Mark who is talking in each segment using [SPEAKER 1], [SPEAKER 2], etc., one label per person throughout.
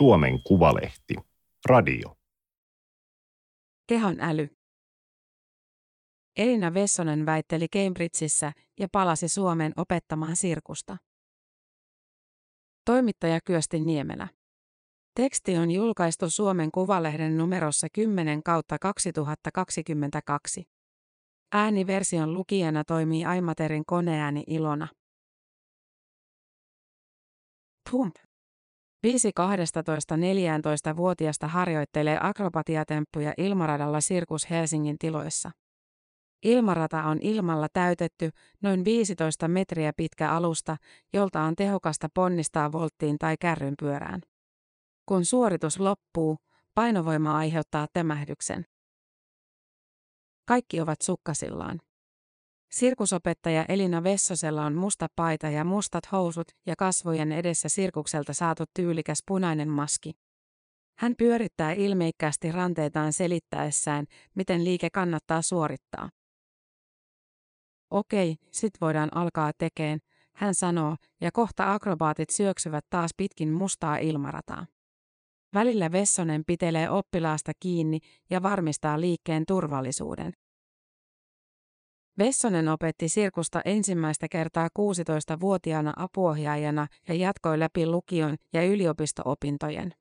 [SPEAKER 1] Suomen Kuvalehti. Radio.
[SPEAKER 2] Kehon äly. Elina Vessonen väitteli Cambridgeissa ja palasi Suomeen opettamaan sirkusta. Toimittaja Kyösti Niemelä. Teksti on julkaistu Suomen Kuvalehden numerossa 10 kautta 2022. Ääniversion lukijana toimii Aimaterin koneääni Ilona. Pump. 5-12-14-vuotiasta harjoittelee akrobatiatemppuja ilmaradalla Sirkus Helsingin tiloissa. Ilmarata on ilmalla täytetty noin 15 metriä pitkä alusta, jolta on tehokasta ponnistaa volttiin tai kärrynpyörään. Kun suoritus loppuu, painovoima aiheuttaa temähdyksen. Kaikki ovat sukkasillaan. Sirkusopettaja Elina Vessosella on musta paita ja mustat housut ja kasvojen edessä sirkukselta saatu tyylikäs punainen maski. Hän pyörittää ilmeikkäästi ranteitaan selittäessään, miten liike kannattaa suorittaa. Okei, sit voidaan alkaa tekeen, hän sanoo, ja kohta akrobaatit syöksyvät taas pitkin mustaa ilmarataa. Välillä Vessonen pitelee oppilaasta kiinni ja varmistaa liikkeen turvallisuuden. Vessonen opetti sirkusta ensimmäistä kertaa 16-vuotiaana apuohjaajana ja jatkoi läpi lukion ja yliopisto-opintojen.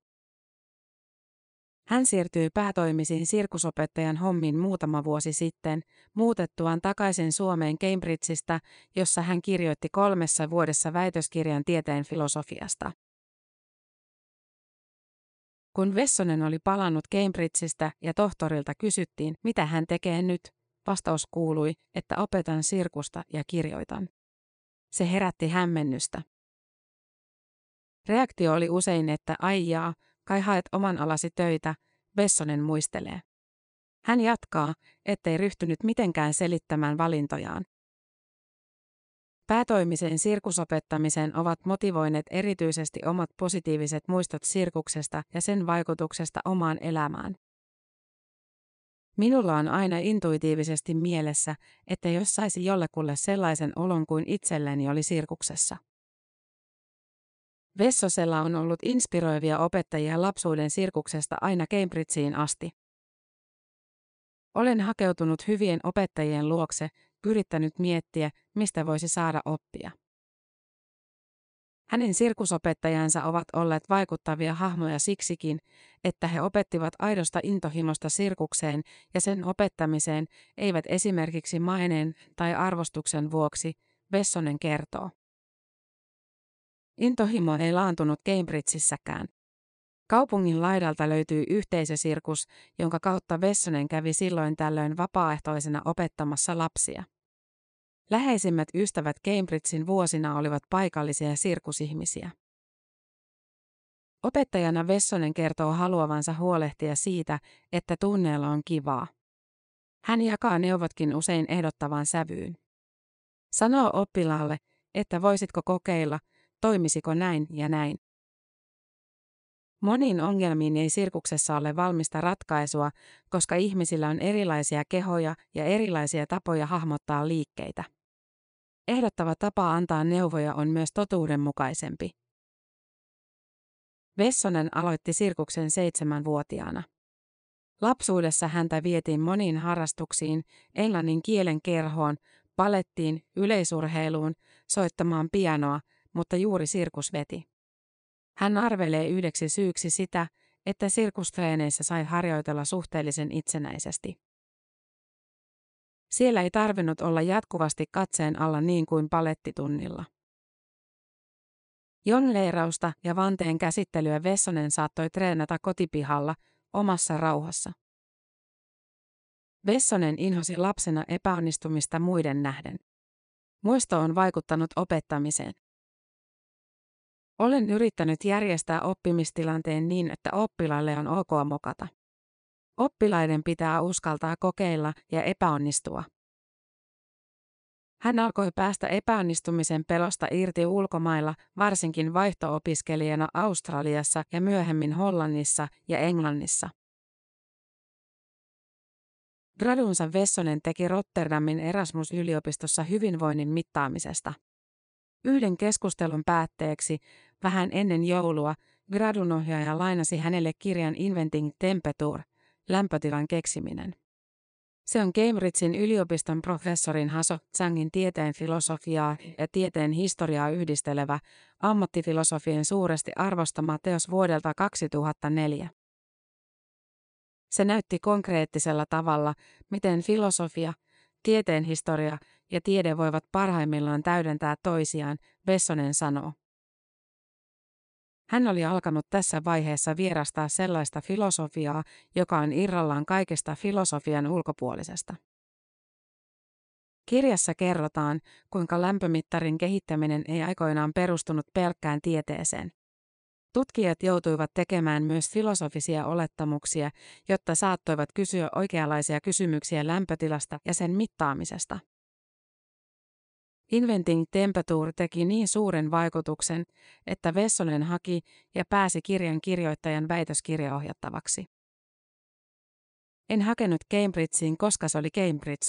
[SPEAKER 2] Hän siirtyi päätoimisiin sirkusopettajan hommiin muutama vuosi sitten, muutettuaan takaisin Suomeen Cambridgeista, jossa hän kirjoitti kolmessa vuodessa väitöskirjan tieteen filosofiasta. Kun Vessonen oli palannut Cambridgeista ja tohtorilta kysyttiin, mitä hän tekee nyt, Vastaus kuului, että opetan sirkusta ja kirjoitan. Se herätti hämmennystä. Reaktio oli usein, että aijaa, kai haet oman alasi töitä, Vessonen muistelee. Hän jatkaa, ettei ryhtynyt mitenkään selittämään valintojaan. Päätoimisen sirkusopettamisen ovat motivoineet erityisesti omat positiiviset muistot sirkuksesta ja sen vaikutuksesta omaan elämään. Minulla on aina intuitiivisesti mielessä, että jos saisi jollekulle sellaisen olon kuin itselleni oli sirkuksessa. Vessosella on ollut inspiroivia opettajia lapsuuden sirkuksesta aina Cambridgeen asti. Olen hakeutunut hyvien opettajien luokse, yrittänyt miettiä, mistä voisi saada oppia. Hänen sirkusopettajansa ovat olleet vaikuttavia hahmoja siksikin, että he opettivat aidosta intohimosta sirkukseen ja sen opettamiseen, eivät esimerkiksi maineen tai arvostuksen vuoksi, Vessonen kertoo. Intohimo ei laantunut Cambridgeissäkään. Kaupungin laidalta löytyy yhteisösirkus, jonka kautta Vessonen kävi silloin tällöin vapaaehtoisena opettamassa lapsia. Läheisimmät ystävät Cambridgein vuosina olivat paikallisia sirkusihmisiä. Opettajana Vessonen kertoo haluavansa huolehtia siitä, että tunneella on kivaa. Hän jakaa neuvotkin usein ehdottavan sävyyn. Sanoo oppilaalle, että voisitko kokeilla, toimisiko näin ja näin. Moniin ongelmiin ei sirkuksessa ole valmista ratkaisua, koska ihmisillä on erilaisia kehoja ja erilaisia tapoja hahmottaa liikkeitä. Ehdottava tapa antaa neuvoja on myös totuudenmukaisempi. Vessonen aloitti sirkuksen seitsemänvuotiaana. Lapsuudessa häntä vietiin moniin harrastuksiin, englannin kielen kerhoon, palettiin, yleisurheiluun, soittamaan pianoa, mutta juuri sirkus veti. Hän arvelee yhdeksi syyksi sitä, että sirkustreeneissä sai harjoitella suhteellisen itsenäisesti. Siellä ei tarvinnut olla jatkuvasti katseen alla niin kuin palettitunnilla. Jonleerausta ja vanteen käsittelyä Vessonen saattoi treenata kotipihalla, omassa rauhassa. Vessonen inhosi lapsena epäonnistumista muiden nähden. Muisto on vaikuttanut opettamiseen. Olen yrittänyt järjestää oppimistilanteen niin, että oppilaille on ok mokata. Oppilaiden pitää uskaltaa kokeilla ja epäonnistua. Hän alkoi päästä epäonnistumisen pelosta irti ulkomailla, varsinkin vaihtoopiskelijana Australiassa ja myöhemmin Hollannissa ja Englannissa. Gradunsa Vessonen teki Rotterdamin Erasmus-yliopistossa hyvinvoinnin mittaamisesta. Yhden keskustelun päätteeksi, vähän ennen joulua, gradunohjaaja lainasi hänelle kirjan Inventing Temperature, lämpötilan keksiminen. Se on Cambridgein yliopiston professorin Haso Tsangin tieteen filosofiaa ja tieteen historiaa yhdistelevä ammattifilosofien suuresti arvostama teos vuodelta 2004. Se näytti konkreettisella tavalla, miten filosofia, tieteen historia ja tiede voivat parhaimmillaan täydentää toisiaan, Vessonen sanoo. Hän oli alkanut tässä vaiheessa vierastaa sellaista filosofiaa, joka on irrallaan kaikesta filosofian ulkopuolisesta. Kirjassa kerrotaan, kuinka lämpömittarin kehittäminen ei aikoinaan perustunut pelkkään tieteeseen. Tutkijat joutuivat tekemään myös filosofisia olettamuksia, jotta saattoivat kysyä oikeanlaisia kysymyksiä lämpötilasta ja sen mittaamisesta. Inventing Temperature teki niin suuren vaikutuksen, että Vessonen haki ja pääsi kirjan kirjoittajan väitöskirjaohjattavaksi. En hakenut Cambridgeen, koska se oli Cambridge.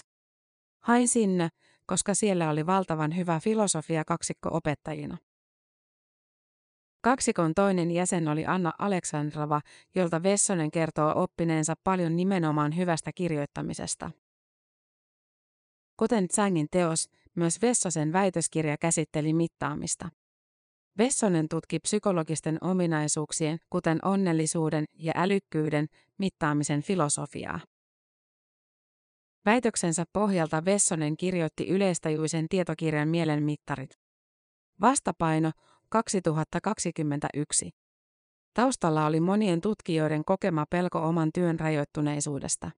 [SPEAKER 2] Hain sinne, koska siellä oli valtavan hyvä filosofia kaksikko opettajina. Kaksikon toinen jäsen oli Anna Aleksandrova, jolta Vessonen kertoo oppineensa paljon nimenomaan hyvästä kirjoittamisesta. Kuten Tsangin teos, myös Vessosen väitöskirja käsitteli mittaamista. Vessonen tutki psykologisten ominaisuuksien, kuten onnellisuuden ja älykkyyden, mittaamisen filosofiaa. Väitöksensä pohjalta Vessonen kirjoitti yleistajuisen tietokirjan Mielenmittarit. Vastapaino 2021. Taustalla oli monien tutkijoiden kokema pelko oman työn rajoittuneisuudesta.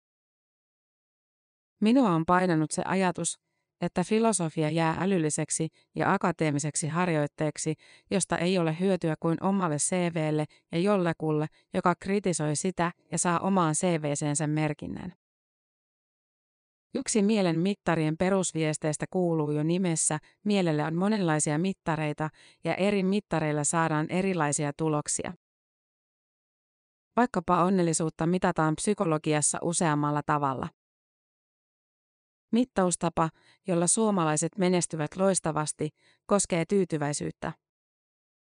[SPEAKER 2] Minua on painanut se ajatus, että filosofia jää älylliseksi ja akateemiseksi harjoitteeksi, josta ei ole hyötyä kuin omalle CVlle ja jollekulle, joka kritisoi sitä ja saa omaan CVCensä merkinnän. Yksi mielen mittarien perusviesteistä kuuluu jo nimessä, mielellä on monenlaisia mittareita ja eri mittareilla saadaan erilaisia tuloksia. Vaikkapa onnellisuutta mitataan psykologiassa useammalla tavalla. Mittaustapa, jolla suomalaiset menestyvät loistavasti, koskee tyytyväisyyttä.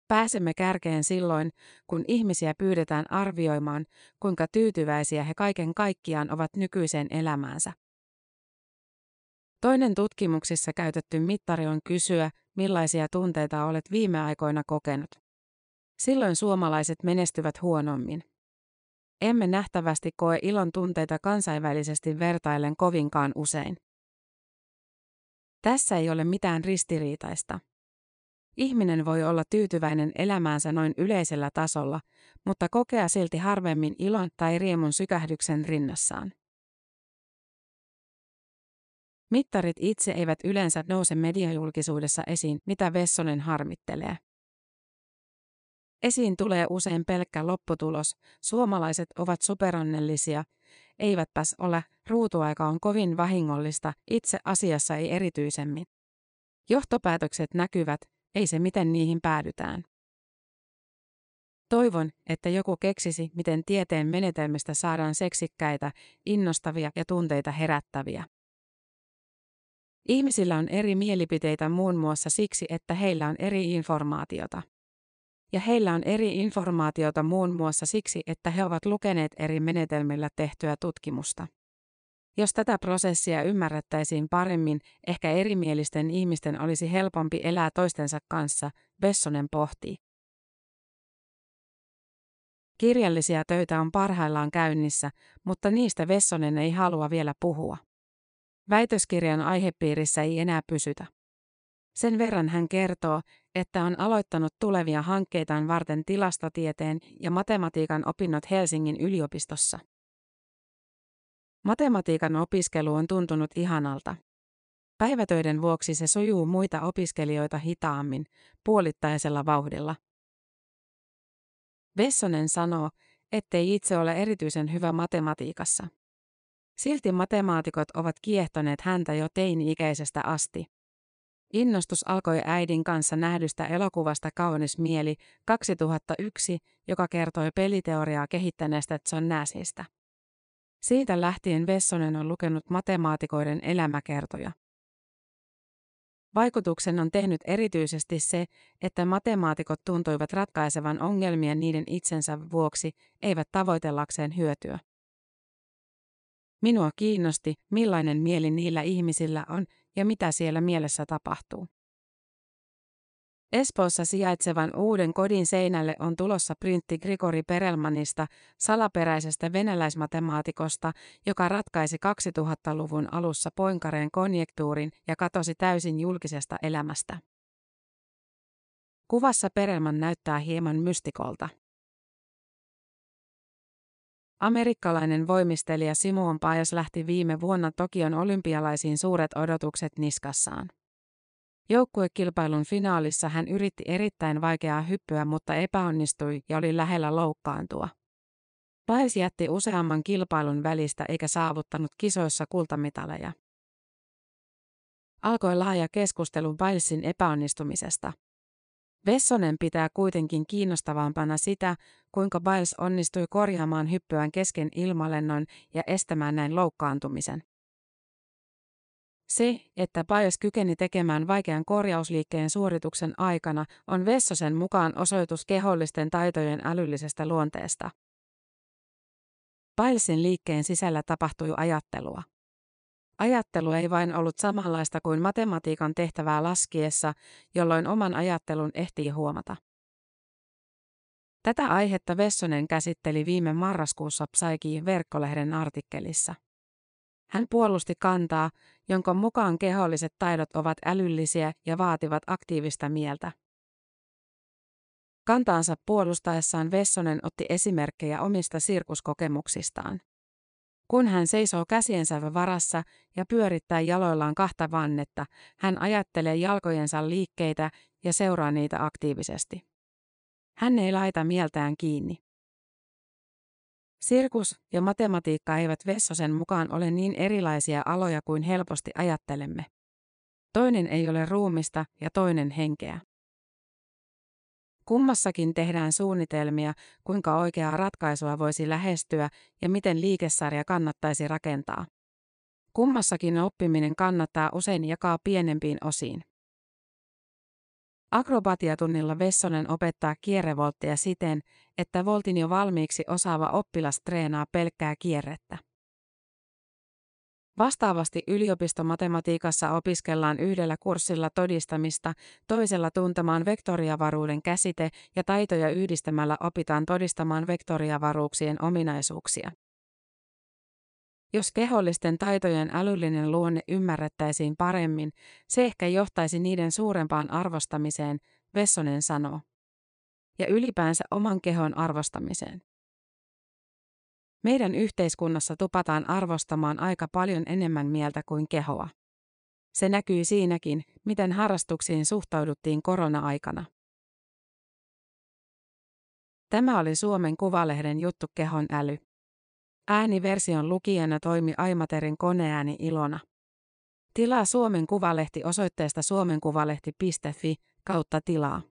[SPEAKER 2] Pääsemme kärkeen silloin, kun ihmisiä pyydetään arvioimaan, kuinka tyytyväisiä he kaiken kaikkiaan ovat nykyiseen elämäänsä. Toinen tutkimuksissa käytetty mittari on kysyä, millaisia tunteita olet viime aikoina kokenut. Silloin suomalaiset menestyvät huonommin. Emme nähtävästi koe ilon tunteita kansainvälisesti vertaillen kovinkaan usein. Tässä ei ole mitään ristiriitaista. Ihminen voi olla tyytyväinen elämäänsä noin yleisellä tasolla, mutta kokea silti harvemmin ilon tai riemun sykähdyksen rinnassaan. Mittarit itse eivät yleensä nouse mediajulkisuudessa esiin, mitä Vessonen harmittelee. Esiin tulee usein pelkkä lopputulos, suomalaiset ovat superonnellisia, eivätpäs ole, ruutuaika on kovin vahingollista, itse asiassa ei erityisemmin. Johtopäätökset näkyvät, ei se miten niihin päädytään. Toivon, että joku keksisi, miten tieteen menetelmistä saadaan seksikkäitä, innostavia ja tunteita herättäviä. Ihmisillä on eri mielipiteitä muun muassa siksi, että heillä on eri informaatiota. Ja heillä on eri informaatiota muun muassa siksi, että he ovat lukeneet eri menetelmillä tehtyä tutkimusta. Jos tätä prosessia ymmärrettäisiin paremmin, ehkä erimielisten ihmisten olisi helpompi elää toistensa kanssa, Bessonen pohtii. Kirjallisia töitä on parhaillaan käynnissä, mutta niistä Vessonen ei halua vielä puhua. Väitöskirjan aihepiirissä ei enää pysytä. Sen verran hän kertoo, että on aloittanut tulevia hankkeitaan varten tilastotieteen ja matematiikan opinnot Helsingin yliopistossa. Matematiikan opiskelu on tuntunut ihanalta. Päivätöiden vuoksi se sujuu muita opiskelijoita hitaammin, puolittaisella vauhdilla. Vessonen sanoo, ettei itse ole erityisen hyvä matematiikassa. Silti matemaatikot ovat kiehtoneet häntä jo teini-ikäisestä asti. Innostus alkoi äidin kanssa nähdystä elokuvasta Kaunis mieli 2001, joka kertoi peliteoriaa kehittäneestä John Nashista. Siitä lähtien Vessonen on lukenut matemaatikoiden elämäkertoja. Vaikutuksen on tehnyt erityisesti se, että matemaatikot tuntuivat ratkaisevan ongelmia niiden itsensä vuoksi, eivät tavoitellakseen hyötyä. Minua kiinnosti, millainen mieli niillä ihmisillä on ja mitä siellä mielessä tapahtuu. Espoossa sijaitsevan uuden kodin seinälle on tulossa printti Grigori Perelmanista, salaperäisestä venäläismatemaatikosta, joka ratkaisi 2000-luvun alussa Poinkareen konjektuurin ja katosi täysin julkisesta elämästä. Kuvassa Perelman näyttää hieman mystikolta. Amerikkalainen voimistelija Simon Biles lähti viime vuonna Tokion olympialaisiin suuret odotukset niskassaan. Joukkuekilpailun finaalissa hän yritti erittäin vaikeaa hyppyä, mutta epäonnistui ja oli lähellä loukkaantua. Biles jätti useamman kilpailun välistä eikä saavuttanut kisoissa kultamitaleja. Alkoi laaja keskustelu Bilesin epäonnistumisesta. Vessonen pitää kuitenkin kiinnostavampana sitä, kuinka Biles onnistui korjaamaan hyppyään kesken ilmalennon ja estämään näin loukkaantumisen. Se, että Biles kykeni tekemään vaikean korjausliikkeen suorituksen aikana, on Vessosen mukaan osoitus kehollisten taitojen älyllisestä luonteesta. Bilesin liikkeen sisällä tapahtui ajattelua. Ajattelu ei vain ollut samanlaista kuin matematiikan tehtävää laskiessa, jolloin oman ajattelun ehtii huomata. Tätä aihetta Vessonen käsitteli viime marraskuussa Psyche verkkolehden artikkelissa. Hän puolusti kantaa, jonka mukaan keholliset taidot ovat älyllisiä ja vaativat aktiivista mieltä. Kantaansa puolustaessaan Vessonen otti esimerkkejä omista sirkuskokemuksistaan. Kun hän seisoo käsiensä varassa ja pyörittää jaloillaan kahta vannetta, hän ajattelee jalkojensa liikkeitä ja seuraa niitä aktiivisesti. Hän ei laita mieltään kiinni. Sirkus ja matematiikka eivät Vessosen mukaan ole niin erilaisia aloja kuin helposti ajattelemme. Toinen ei ole ruumista ja toinen henkeä. Kummassakin tehdään suunnitelmia, kuinka oikeaa ratkaisua voisi lähestyä ja miten liikesarja kannattaisi rakentaa. Kummassakin oppiminen kannattaa usein jakaa pienempiin osiin. Akrobatiatunnilla Vessonen opettaa kierrevoltteja siten, että voltin jo valmiiksi osaava oppilas treenaa pelkkää kierrettä. Vastaavasti yliopistomatematiikassa opiskellaan yhdellä kurssilla todistamista, toisella tuntemaan vektoriavaruuden käsite ja taitoja yhdistämällä opitaan todistamaan vektoriavaruuksien ominaisuuksia. Jos kehollisten taitojen älyllinen luonne ymmärrettäisiin paremmin, se ehkä johtaisi niiden suurempaan arvostamiseen, Vessonen sanoo. Ja ylipäänsä oman kehon arvostamiseen. Meidän yhteiskunnassa tupataan arvostamaan aika paljon enemmän mieltä kuin kehoa. Se näkyy siinäkin, miten harrastuksiin suhtauduttiin korona-aikana. Tämä oli Suomen Kuvalehden juttu Kehon äly. Ääniversion lukijana toimi Aimaterin koneääni Ilona. Tilaa Suomen Kuvalehti osoitteesta suomenkuvalehti.fi kautta tilaa.